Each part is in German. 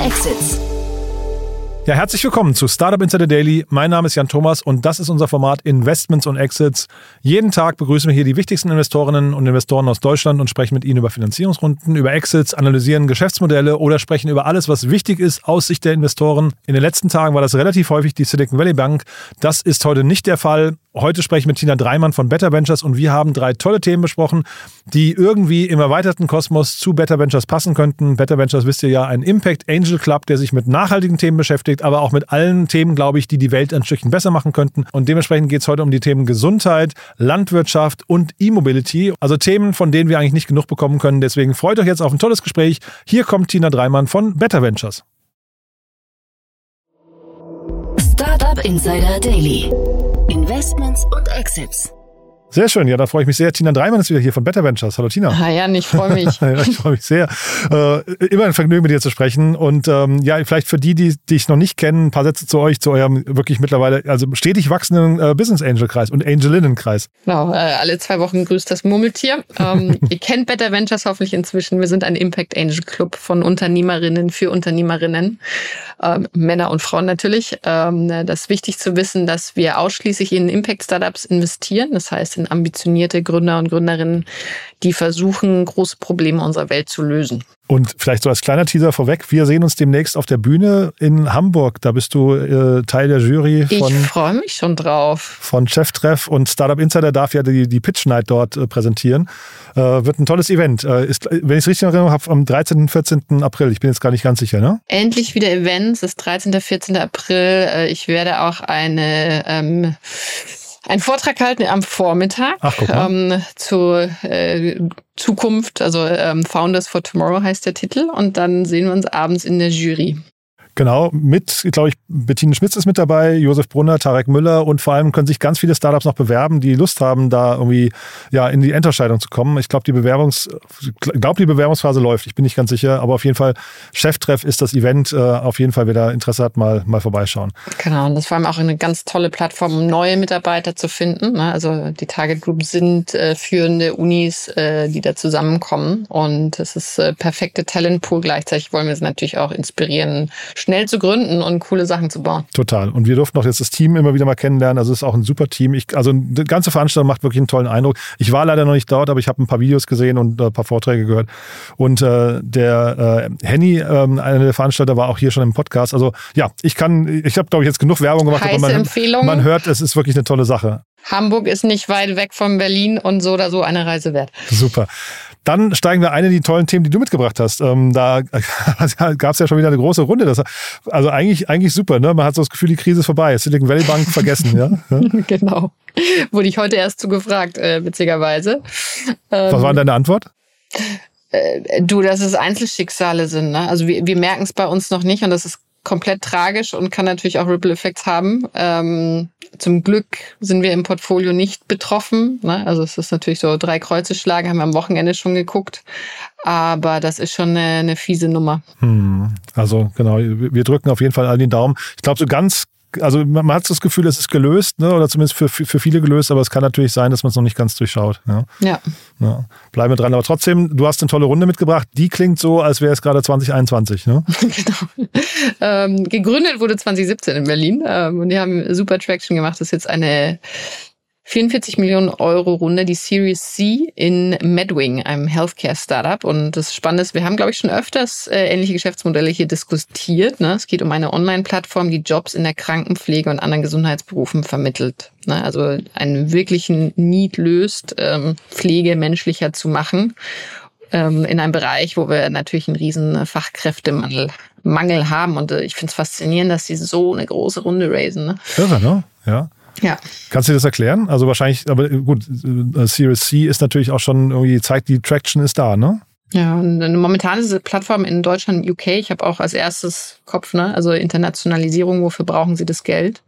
Exits. Ja, herzlich willkommen zu Startup Insider Daily. Mein Name ist Jan Thomas und das ist unser Format Investments und Exits. Jeden Tag begrüßen wir hier die wichtigsten Investorinnen und Investoren aus Deutschland und sprechen mit ihnen über Finanzierungsrunden, über Exits, analysieren Geschäftsmodelle oder sprechen über alles, was wichtig ist aus Sicht der Investoren. In den letzten Tagen war das relativ häufig die Silicon Valley Bank. Das ist heute nicht der Fall. Heute spreche ich mit Tina Dreimann von Better Ventures und wir haben drei tolle Themen besprochen, die irgendwie im erweiterten Kosmos zu Better Ventures passen könnten. Better Ventures wisst ihr ja, ein Impact Angel Club, der sich mit nachhaltigen Themen beschäftigt, aber auch mit allen Themen, glaube ich, die die Welt ein Stückchen besser machen könnten. Und dementsprechend geht es heute um die Themen Gesundheit, Landwirtschaft und E-Mobility. Also Themen, von denen wir eigentlich nicht genug bekommen können. Deswegen freut euch jetzt auf ein tolles Gespräch. Hier kommt Tina Dreimann von Better Ventures. Startup Insider Daily. Investments und Exits. Sehr schön, ja, da freue ich mich sehr. Tina Dreimann ist wieder hier von Better Ventures. Hallo Tina. Hi Jan, ich freue mich. ja, ich freue mich sehr. Äh, immer ein Vergnügen, mit dir zu sprechen. Und ähm, ja, vielleicht für die, die dich noch nicht kennen, ein paar Sätze zu euch, zu eurem wirklich mittlerweile, also stetig wachsenden äh, Business Angel Kreis und Angelinnen-Kreis. Genau, äh, alle zwei Wochen grüßt das Murmeltier. Ähm, ihr kennt Better Ventures hoffentlich inzwischen. Wir sind ein Impact Angel Club von Unternehmerinnen für Unternehmerinnen. Ähm, Männer und Frauen natürlich. Ähm, das ist wichtig zu wissen, dass wir ausschließlich in Impact-Startups investieren. Das heißt, in ambitionierte Gründer und Gründerinnen, die versuchen, große Probleme unserer Welt zu lösen. Und vielleicht so als kleiner Teaser vorweg, wir sehen uns demnächst auf der Bühne in Hamburg. Da bist du äh, Teil der Jury von. Ich freue mich schon drauf. Von Cheftreff und Startup Insider darf ja die, die Pitch Night dort äh, präsentieren. Äh, wird ein tolles Event. Äh, ist, wenn ich es richtig erinnere, habe am 13. 14. April. Ich bin jetzt gar nicht ganz sicher, ne? Endlich wieder Events. Es ist 13. 14. April. Äh, ich werde auch eine ähm, einen Vortrag halten am Vormittag Ach, ähm, zur äh, Zukunft, also ähm, Founders for Tomorrow heißt der Titel. Und dann sehen wir uns abends in der Jury. Genau, mit, glaube ich, Bettine Schmitz ist mit dabei, Josef Brunner, Tarek Müller und vor allem können sich ganz viele Startups noch bewerben, die Lust haben, da irgendwie ja, in die Endentscheidung zu kommen. Ich glaube, die Bewerbungs, glaube, die Bewerbungsphase läuft. Ich bin nicht ganz sicher, aber auf jeden Fall Cheftreff ist das Event. Äh, auf jeden Fall, wer da Interesse hat, mal, mal vorbeischauen. Genau, und das ist vor allem auch eine ganz tolle Plattform, um neue Mitarbeiter zu finden. Ne? Also die Target Group sind äh, führende Unis, äh, die da zusammenkommen und es ist äh, perfekte Talentpool. Gleichzeitig wollen wir sie natürlich auch inspirieren, schnell zu gründen und coole Sachen zu bauen. Total. Und wir durften auch jetzt das Team immer wieder mal kennenlernen. Also es ist auch ein super Team. Ich, also die ganze Veranstaltung macht wirklich einen tollen Eindruck. Ich war leider noch nicht dort, aber ich habe ein paar Videos gesehen und ein paar Vorträge gehört. Und äh, der äh, Henny, äh, einer der Veranstalter, war auch hier schon im Podcast. Also ja, ich kann, ich habe glaube ich jetzt genug Werbung gemacht, Heiße aber man, Empfehlung. man hört, es ist wirklich eine tolle Sache. Hamburg ist nicht weit weg von Berlin und so oder so eine Reise wert. Super. Dann steigen wir ein in die tollen Themen, die du mitgebracht hast. Ähm, da gab es ja schon wieder eine große Runde. Das, also eigentlich, eigentlich super. Ne? Man hat so das Gefühl, die Krise ist vorbei. Silicon Valley Bank vergessen. ja? genau. Wurde ich heute erst zu gefragt, äh, witzigerweise. Was war denn deine Antwort? Äh, du, dass es Einzelschicksale sind. Ne? Also wir, wir merken es bei uns noch nicht und das ist komplett tragisch und kann natürlich auch Ripple-Effekts haben. Ähm, zum Glück sind wir im Portfolio nicht betroffen. Ne? Also es ist natürlich so drei Kreuze schlagen, haben wir am Wochenende schon geguckt. Aber das ist schon eine, eine fiese Nummer. Hm. Also genau, wir drücken auf jeden Fall all den Daumen. Ich glaube, so ganz also man hat das Gefühl, es ist gelöst, ne? oder zumindest für, für viele gelöst, aber es kann natürlich sein, dass man es noch nicht ganz durchschaut. Ja. ja. ja. Bleiben wir dran. Aber trotzdem, du hast eine tolle Runde mitgebracht. Die klingt so, als wäre es gerade 2021. Ne? genau. Ähm, gegründet wurde 2017 in Berlin ähm, und die haben super Traction gemacht. Das ist jetzt eine 44 Millionen Euro Runde, die Series C in Medwing, einem Healthcare-Startup. Und das Spannende ist, wir haben, glaube ich, schon öfters äh, ähnliche Geschäftsmodelle hier diskutiert. Ne? Es geht um eine Online-Plattform, die Jobs in der Krankenpflege und anderen Gesundheitsberufen vermittelt. Ne? Also einen wirklichen Need löst, ähm, Pflege menschlicher zu machen ähm, in einem Bereich, wo wir natürlich einen riesen Fachkräftemangel Mangel haben. Und äh, ich finde es faszinierend, dass sie so eine große Runde raisen. Ne? Irre, ne? Ja. Ja. Kannst du dir das erklären? Also wahrscheinlich, aber gut, äh, Series C ist natürlich auch schon irgendwie, zeigt, die Traction ist da, ne? Ja, und momentan ist diese Plattform in Deutschland UK. Ich habe auch als erstes Kopf, ne, also Internationalisierung, wofür brauchen sie das Geld?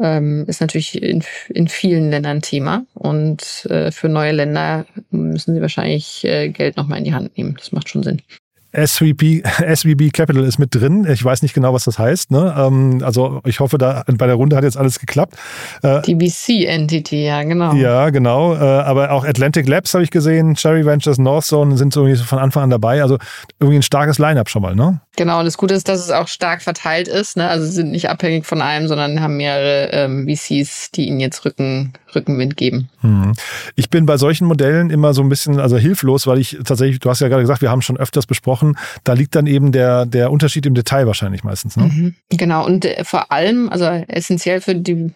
Ähm, ist natürlich in, in vielen Ländern Thema. Und äh, für neue Länder müssen sie wahrscheinlich äh, Geld nochmal in die Hand nehmen. Das macht schon Sinn. SVB, SVB Capital ist mit drin. Ich weiß nicht genau, was das heißt. Ne? Ähm, also ich hoffe, da bei der Runde hat jetzt alles geklappt. Äh, Die VC-Entity, ja, genau. Ja, genau. Äh, aber auch Atlantic Labs habe ich gesehen, Cherry Ventures, Northzone sind so von Anfang an dabei. Also irgendwie ein starkes Line-up schon mal, ne? Genau, und das Gute ist, dass es auch stark verteilt ist. Ne? Also sie sind nicht abhängig von einem, sondern haben mehrere ähm, VCs, die ihnen jetzt Rücken, Rückenwind geben. Hm. Ich bin bei solchen Modellen immer so ein bisschen also hilflos, weil ich tatsächlich, du hast ja gerade gesagt, wir haben schon öfters besprochen, da liegt dann eben der, der Unterschied im Detail wahrscheinlich meistens. Ne? Mhm. Genau, und äh, vor allem, also essentiell für die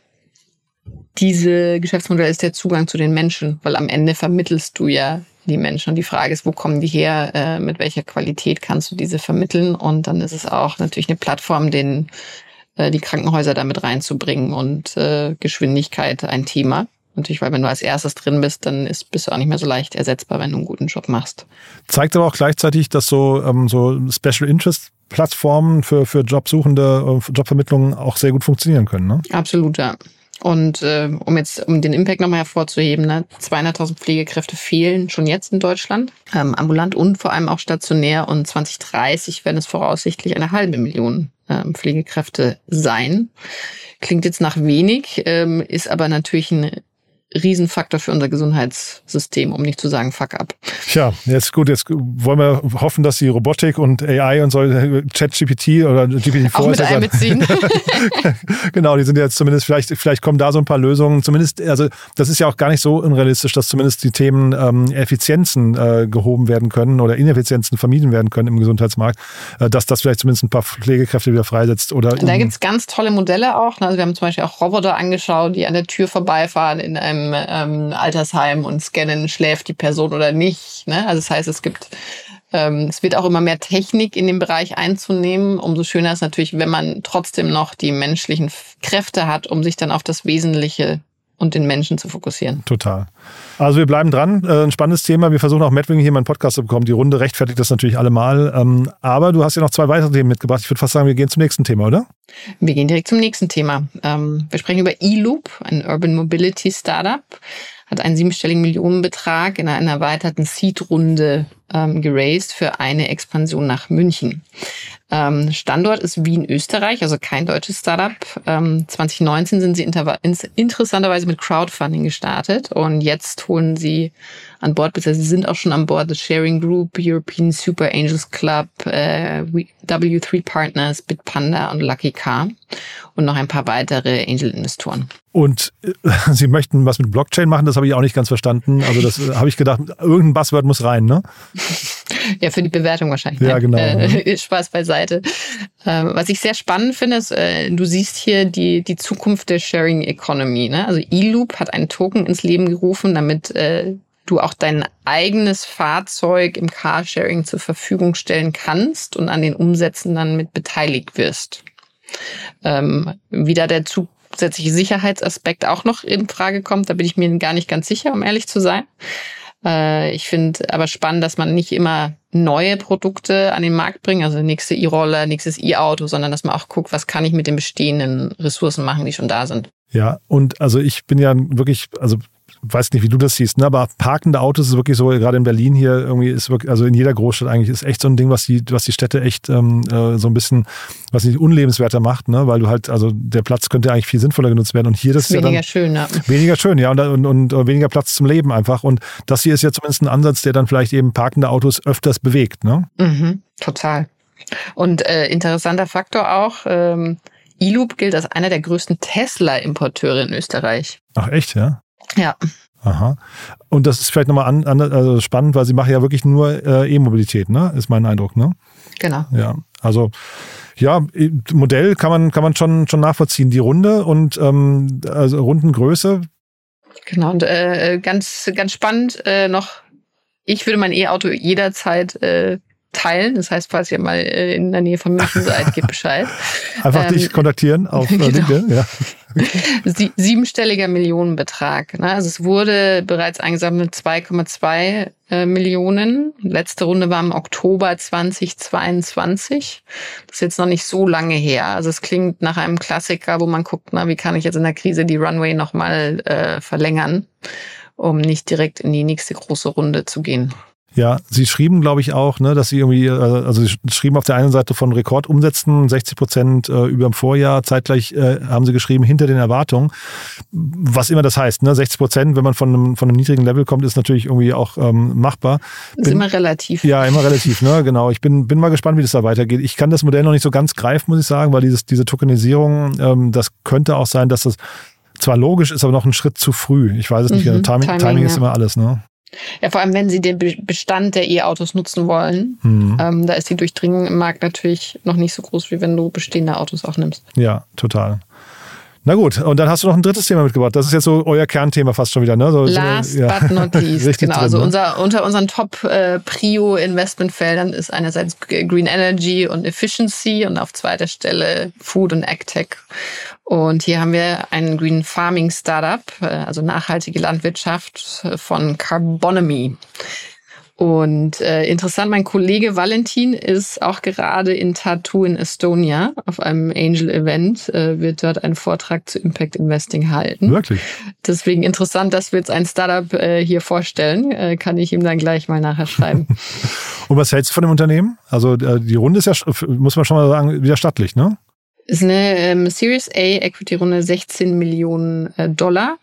diese Geschäftsmodelle ist der Zugang zu den Menschen, weil am Ende vermittelst du ja die Menschen. Und die Frage ist, wo kommen die her? Äh, mit welcher Qualität kannst du diese vermitteln? Und dann ist es auch natürlich eine Plattform, den, äh, die Krankenhäuser damit reinzubringen und äh, Geschwindigkeit ein Thema. Natürlich, weil wenn du als erstes drin bist, dann ist, bist du auch nicht mehr so leicht ersetzbar, wenn du einen guten Job machst. Zeigt aber auch gleichzeitig, dass so, ähm, so Special Interest Plattformen für, für Jobsuchende, äh, Jobvermittlungen auch sehr gut funktionieren können. Ne? Absolut, ja. Und äh, um jetzt um den Impact nochmal hervorzuheben, ne, 200.000 Pflegekräfte fehlen schon jetzt in Deutschland, ähm, ambulant und vor allem auch stationär. Und 2030 werden es voraussichtlich eine halbe Million ähm, Pflegekräfte sein. Klingt jetzt nach wenig, ähm, ist aber natürlich ein Riesenfaktor für unser Gesundheitssystem, um nicht zu sagen fuck up. Tja, jetzt gut, jetzt wollen wir hoffen, dass die Robotik und AI und so, ChatGPT oder GPT-4 auch mit einbeziehen. genau, die sind jetzt zumindest, vielleicht, vielleicht kommen da so ein paar Lösungen. Zumindest, also das ist ja auch gar nicht so unrealistisch, dass zumindest die Themen ähm, Effizienzen äh, gehoben werden können oder Ineffizienzen vermieden werden können im Gesundheitsmarkt, äh, dass das vielleicht zumindest ein paar Pflegekräfte wieder freisetzt. Oder da um gibt's ganz tolle Modelle auch. Ne? Also wir haben zum Beispiel auch Roboter angeschaut, die an der Tür vorbeifahren in einem im ähm, Altersheim und scannen, schläft die Person oder nicht. Ne? Also das heißt, es gibt ähm, es wird auch immer mehr Technik in dem Bereich einzunehmen. Umso schöner ist natürlich, wenn man trotzdem noch die menschlichen Kräfte hat, um sich dann auf das Wesentliche und den Menschen zu fokussieren. Total. Also wir bleiben dran. Äh, ein spannendes Thema. Wir versuchen auch Medwing hier mal einen Podcast zu bekommen. Die Runde rechtfertigt das natürlich allemal. Ähm, aber du hast ja noch zwei weitere Themen mitgebracht. Ich würde fast sagen, wir gehen zum nächsten Thema, oder? Wir gehen direkt zum nächsten Thema. Ähm, wir sprechen über eLoop, ein Urban Mobility Startup hat einen siebenstelligen Millionenbetrag in einer erweiterten Seed-Runde ähm, geraced für eine Expansion nach München. Ähm, Standort ist Wien, Österreich, also kein deutsches Startup. Ähm, 2019 sind sie interessanterweise mit Crowdfunding gestartet und jetzt holen sie an Bord, beziehungsweise sie sind auch schon an Bord, The Sharing Group, European Super Angels Club, äh, W3 Partners, Bitpanda und Lucky Car und noch ein paar weitere Angel-Investoren. Und äh, Sie möchten was mit Blockchain machen, das habe ich auch nicht ganz verstanden. Also das äh, habe ich gedacht, irgendein Buzzword muss rein, ne? Ja, für die Bewertung wahrscheinlich. Ja, genau. Äh, Spaß beiseite. Ähm, was ich sehr spannend finde, ist, äh, du siehst hier die, die Zukunft der Sharing Economy. Ne? Also eLoop hat einen Token ins Leben gerufen, damit äh, du auch dein eigenes Fahrzeug im Carsharing zur Verfügung stellen kannst und an den Umsätzen dann mit beteiligt wirst. Ähm, wieder der zusätzliche Sicherheitsaspekt auch noch in Frage kommt, da bin ich mir gar nicht ganz sicher, um ehrlich zu sein. Äh, ich finde aber spannend, dass man nicht immer neue Produkte an den Markt bringt, also nächste E-Roller, nächstes E-Auto, sondern dass man auch guckt, was kann ich mit den bestehenden Ressourcen machen, die schon da sind. Ja, und also ich bin ja wirklich, also weiß nicht, wie du das siehst, ne? aber parkende Autos ist wirklich so, gerade in Berlin hier irgendwie ist wirklich, also in jeder Großstadt eigentlich ist echt so ein Ding, was die, was die Städte echt ähm, äh, so ein bisschen, was nicht unlebenswerter macht, ne? weil du halt, also der Platz könnte eigentlich viel sinnvoller genutzt werden und hier das ist weniger ja schön, ja. Weniger schön, ja, und, und, und, und weniger Platz zum Leben einfach und das hier ist ja zumindest ein Ansatz, der dann vielleicht eben parkende Autos öfters bewegt, ne? Mhm, total. Und äh, interessanter Faktor auch, ähm, E-Loop gilt als einer der größten Tesla-Importeure in Österreich. Ach echt, ja? Ja. Aha. Und das ist vielleicht nochmal an, an, also spannend, weil sie machen ja wirklich nur äh, E-Mobilität, ne? Ist mein Eindruck, ne? Genau. Ja. Also ja, Modell kann man, kann man schon, schon nachvollziehen. Die Runde und ähm, also Rundengröße. Genau, und äh, ganz, ganz spannend äh, noch, ich würde mein E-Auto jederzeit äh, teilen. Das heißt, falls ihr mal äh, in der Nähe von München seid, gebt Bescheid. Einfach ähm, dich kontaktieren auf genau. LinkedIn. Ja. Sie, siebenstelliger Millionenbetrag. Ne? Also es wurde bereits eingesammelt 2,2 äh, Millionen. Letzte Runde war im Oktober 2022. Das ist jetzt noch nicht so lange her. Also es klingt nach einem Klassiker, wo man guckt, na, wie kann ich jetzt in der Krise die Runway nochmal äh, verlängern, um nicht direkt in die nächste große Runde zu gehen. Ja, Sie schrieben, glaube ich, auch, ne, dass Sie irgendwie, äh, also Sie schrieben auf der einen Seite von Rekordumsätzen, 60 Prozent äh, über dem Vorjahr, zeitgleich äh, haben Sie geschrieben, hinter den Erwartungen. Was immer das heißt, ne, 60 Prozent, wenn man von einem, von einem niedrigen Level kommt, ist natürlich irgendwie auch ähm, machbar. Bin, ist immer relativ. Ja, immer relativ, ne, genau. Ich bin, bin mal gespannt, wie das da weitergeht. Ich kann das Modell noch nicht so ganz greifen, muss ich sagen, weil dieses, diese Tokenisierung, ähm, das könnte auch sein, dass das zwar logisch ist, aber noch ein Schritt zu früh. Ich weiß es nicht. Mhm, Timing, Timing, Timing ist ja. immer alles, ne? Ja, vor allem, wenn Sie den Bestand der E-Autos nutzen wollen, mhm. ähm, da ist die Durchdringung im Markt natürlich noch nicht so groß, wie wenn du bestehende Autos auch nimmst. Ja, total. Na gut, und dann hast du noch ein drittes Thema mitgebracht. Das ist jetzt so euer Kernthema fast schon wieder, ne? So, Last so, ja. but not least. genau. Drin, also ne? unser, unter unseren Top-Prio-Investmentfeldern ist einerseits Green Energy und Efficiency und auf zweiter Stelle Food und AgTech. Und hier haben wir ein Green Farming Startup, äh, also nachhaltige Landwirtschaft von Carbonomy. Und äh, interessant, mein Kollege Valentin ist auch gerade in Tattoo in Estonia auf einem Angel-Event, äh, wird dort einen Vortrag zu Impact Investing halten. Wirklich? Deswegen interessant, dass wir jetzt ein Startup äh, hier vorstellen. Äh, kann ich ihm dann gleich mal nachher schreiben. Und was hältst du von dem Unternehmen? Also äh, die Runde ist ja, muss man schon mal sagen, wieder stattlich, ne? Ist eine ähm, Series A Equity-Runde 16 Millionen äh, Dollar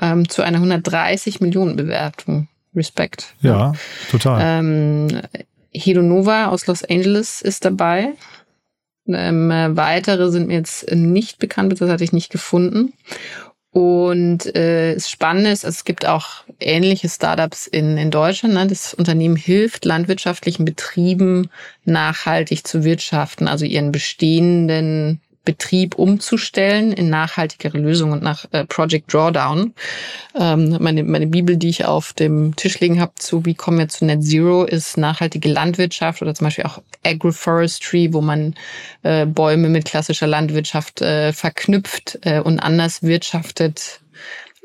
ähm, zu einer 130 Millionen Bewertung. Respekt. Ja, ja. total. Ähm, Hedonova aus Los Angeles ist dabei. Ähm, weitere sind mir jetzt nicht bekannt, das hatte ich nicht gefunden. Und äh, das Spannende ist, also es gibt auch ähnliche Startups in, in Deutschland. Ne? Das Unternehmen hilft landwirtschaftlichen Betrieben nachhaltig zu wirtschaften, also ihren bestehenden Betrieb umzustellen in nachhaltigere Lösungen und nach äh, Project Drawdown. Ähm, meine, meine Bibel, die ich auf dem Tisch liegen habe, zu wie kommen wir zu Net Zero, ist nachhaltige Landwirtschaft oder zum Beispiel auch Agroforestry, wo man äh, Bäume mit klassischer Landwirtschaft äh, verknüpft und anders wirtschaftet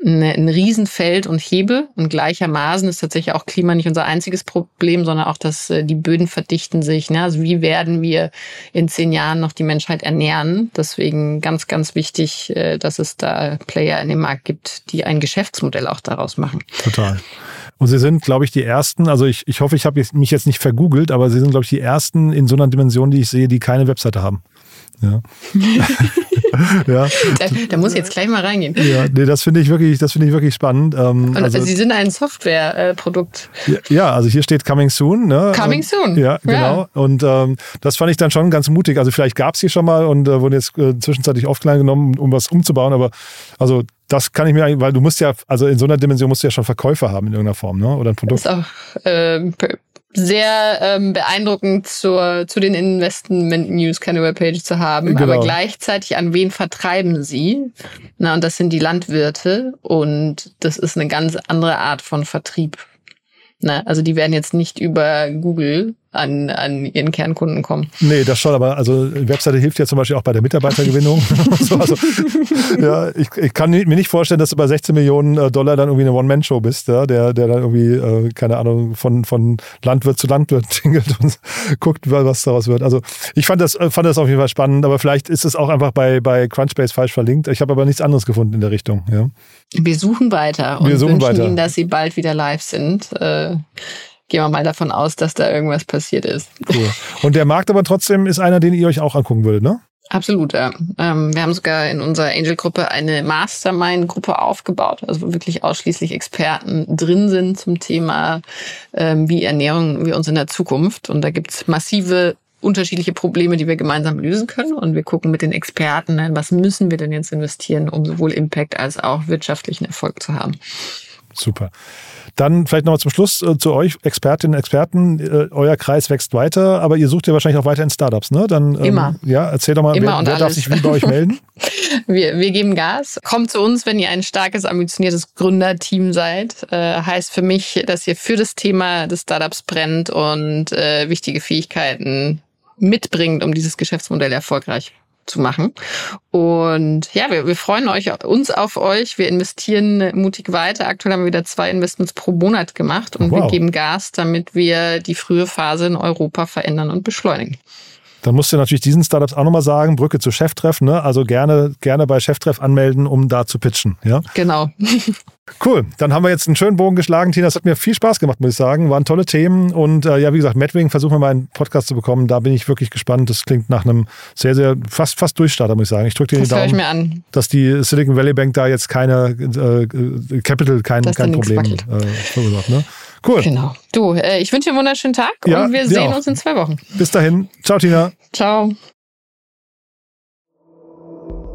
ein Riesenfeld und Hebel und gleichermaßen ist tatsächlich auch Klima nicht unser einziges Problem, sondern auch, dass äh, die Böden verdichten sich. Ne? Also wie werden wir in zehn Jahren noch die Menschheit ernähren? Deswegen ganz, ganz wichtig, äh, dass es da Player in dem Markt gibt, die ein Geschäftsmodell auch daraus machen. Total. Und Sie sind, glaube ich, die ersten, also ich, ich hoffe, ich habe mich jetzt nicht vergoogelt, aber Sie sind, glaube ich, die ersten in so einer Dimension, die ich sehe, die keine Webseite haben. Ja. ja. Da, da, muss ich jetzt gleich mal reingehen. Ja, nee, das finde ich wirklich, das finde ich wirklich spannend. Ähm, also, Sie sind ein Softwareprodukt. Ja, ja, also hier steht Coming Soon. Ne? Coming Soon. Ja, genau. Ja. Und ähm, das fand ich dann schon ganz mutig. Also vielleicht gab es hier schon mal und äh, wurden jetzt äh, zwischenzeitlich offline genommen, um was umzubauen. Aber also das kann ich mir eigentlich, weil du musst ja, also in so einer Dimension musst du ja schon Verkäufer haben in irgendeiner Form, ne? Oder ein Produkt. Das ist auch äh, sehr ähm, beeindruckend zur, zu den Investment News keine Webpage zu haben, genau. aber gleichzeitig an wen vertreiben sie? Na, und das sind die Landwirte und das ist eine ganz andere Art von Vertrieb. Na, also die werden jetzt nicht über Google an, an ihren Kernkunden kommen. Nee, das schon, aber also Webseite hilft ja zum Beispiel auch bei der Mitarbeitergewinnung. so, also, ja, ich, ich kann mir nicht vorstellen, dass du bei 16 Millionen äh, Dollar dann irgendwie eine One-Man-Show bist, ja, der, der dann irgendwie, äh, keine Ahnung, von, von Landwirt zu Landwirt tingelt und guckt, was daraus wird. Also ich fand das, fand das auf jeden Fall spannend, aber vielleicht ist es auch einfach bei, bei Crunchbase falsch verlinkt. Ich habe aber nichts anderes gefunden in der Richtung. Ja. Wir suchen weiter und Wir suchen wünschen weiter. Ihnen, dass Sie bald wieder live sind. Äh, gehen wir mal davon aus, dass da irgendwas passiert ist. Cool. Und der Markt aber trotzdem ist einer, den ihr euch auch angucken würdet, ne? Absolut, ja. Ähm, wir haben sogar in unserer Angel-Gruppe eine Mastermind-Gruppe aufgebaut, also wo wirklich ausschließlich Experten drin sind zum Thema, ähm, wie Ernährung wir uns in der Zukunft. Und da gibt's massive unterschiedliche Probleme, die wir gemeinsam lösen können. Und wir gucken mit den Experten, ne, was müssen wir denn jetzt investieren, um sowohl Impact als auch wirtschaftlichen Erfolg zu haben. Super. Dann vielleicht nochmal zum Schluss äh, zu euch, Expertinnen und Experten. Äh, euer Kreis wächst weiter, aber ihr sucht ja wahrscheinlich auch weiter in Startups, ne? Dann, ähm, Immer. Ja, erzähl doch mal, Immer wer, wer darf sich wie bei euch melden? wir, wir geben Gas. Kommt zu uns, wenn ihr ein starkes, ambitioniertes Gründerteam seid. Äh, heißt für mich, dass ihr für das Thema des Startups brennt und äh, wichtige Fähigkeiten mitbringt, um dieses Geschäftsmodell erfolgreich zu machen. Und ja, wir, wir freuen euch, uns auf euch. Wir investieren mutig weiter. Aktuell haben wir wieder zwei Investments pro Monat gemacht und wow. wir geben Gas, damit wir die frühe Phase in Europa verändern und beschleunigen. Dann musst du natürlich diesen Startups auch nochmal sagen, Brücke zu Cheftreff, ne? Also gerne, gerne bei Cheftreff anmelden, um da zu pitchen. Ja? Genau. Cool, dann haben wir jetzt einen schönen Bogen geschlagen. Tina, es hat mir viel Spaß gemacht, muss ich sagen. Waren tolle Themen und äh, ja, wie gesagt, Madwing versuchen wir mal einen Podcast zu bekommen. Da bin ich wirklich gespannt. Das klingt nach einem sehr, sehr, fast, fast Durchstarter, muss ich sagen. Ich drücke dir Das die höre ich Daumen, mir an. dass die Silicon Valley Bank da jetzt keine äh, äh, Capital, kein, Dass kein Problem äh, verursacht. Ne? Cool, Genau. Du, äh, ich wünsche dir einen wunderschönen Tag Ja, und wir sehen auch. uns in zwei Wochen. bis dahin. Ciao, Tina. Ciao.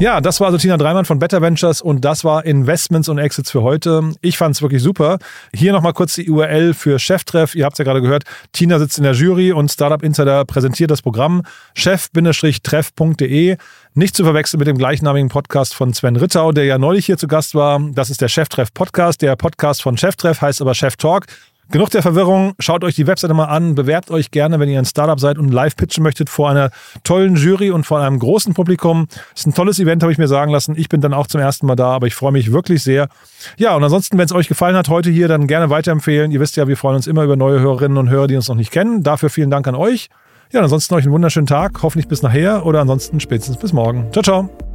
Ja, das war also Tina Dreimann von Better Ventures und das war Investments und Exits für heute. Ich fand es wirklich super. Hier nochmal kurz die URL für Cheftreff. Ihr habt es ja gerade gehört. Tina sitzt in der Jury und Startup Insider präsentiert das Programm chef-treff.de. Nicht zu verwechseln mit dem gleichnamigen Podcast von Sven Rittau, der ja neulich hier zu Gast war. Das ist der Cheftreff Podcast. Der Podcast von Cheftreff heißt aber Chef Talk. Genug der Verwirrung. Schaut euch die Webseite mal an. Bewerbt euch gerne, wenn ihr ein Startup seid und live pitchen möchtet vor einer tollen Jury und vor einem großen Publikum. Ist ein tolles Event, habe ich mir sagen lassen. Ich bin dann auch zum ersten Mal da, aber ich freue mich wirklich sehr. Ja, und ansonsten, wenn es euch gefallen hat heute hier, dann gerne weiterempfehlen. Ihr wisst ja, wir freuen uns immer über neue Hörerinnen und Hörer, die uns noch nicht kennen. Dafür vielen Dank an euch. Ja, ansonsten euch einen wunderschönen Tag. Hoffentlich bis nachher oder ansonsten spätestens bis morgen. Ciao, ciao.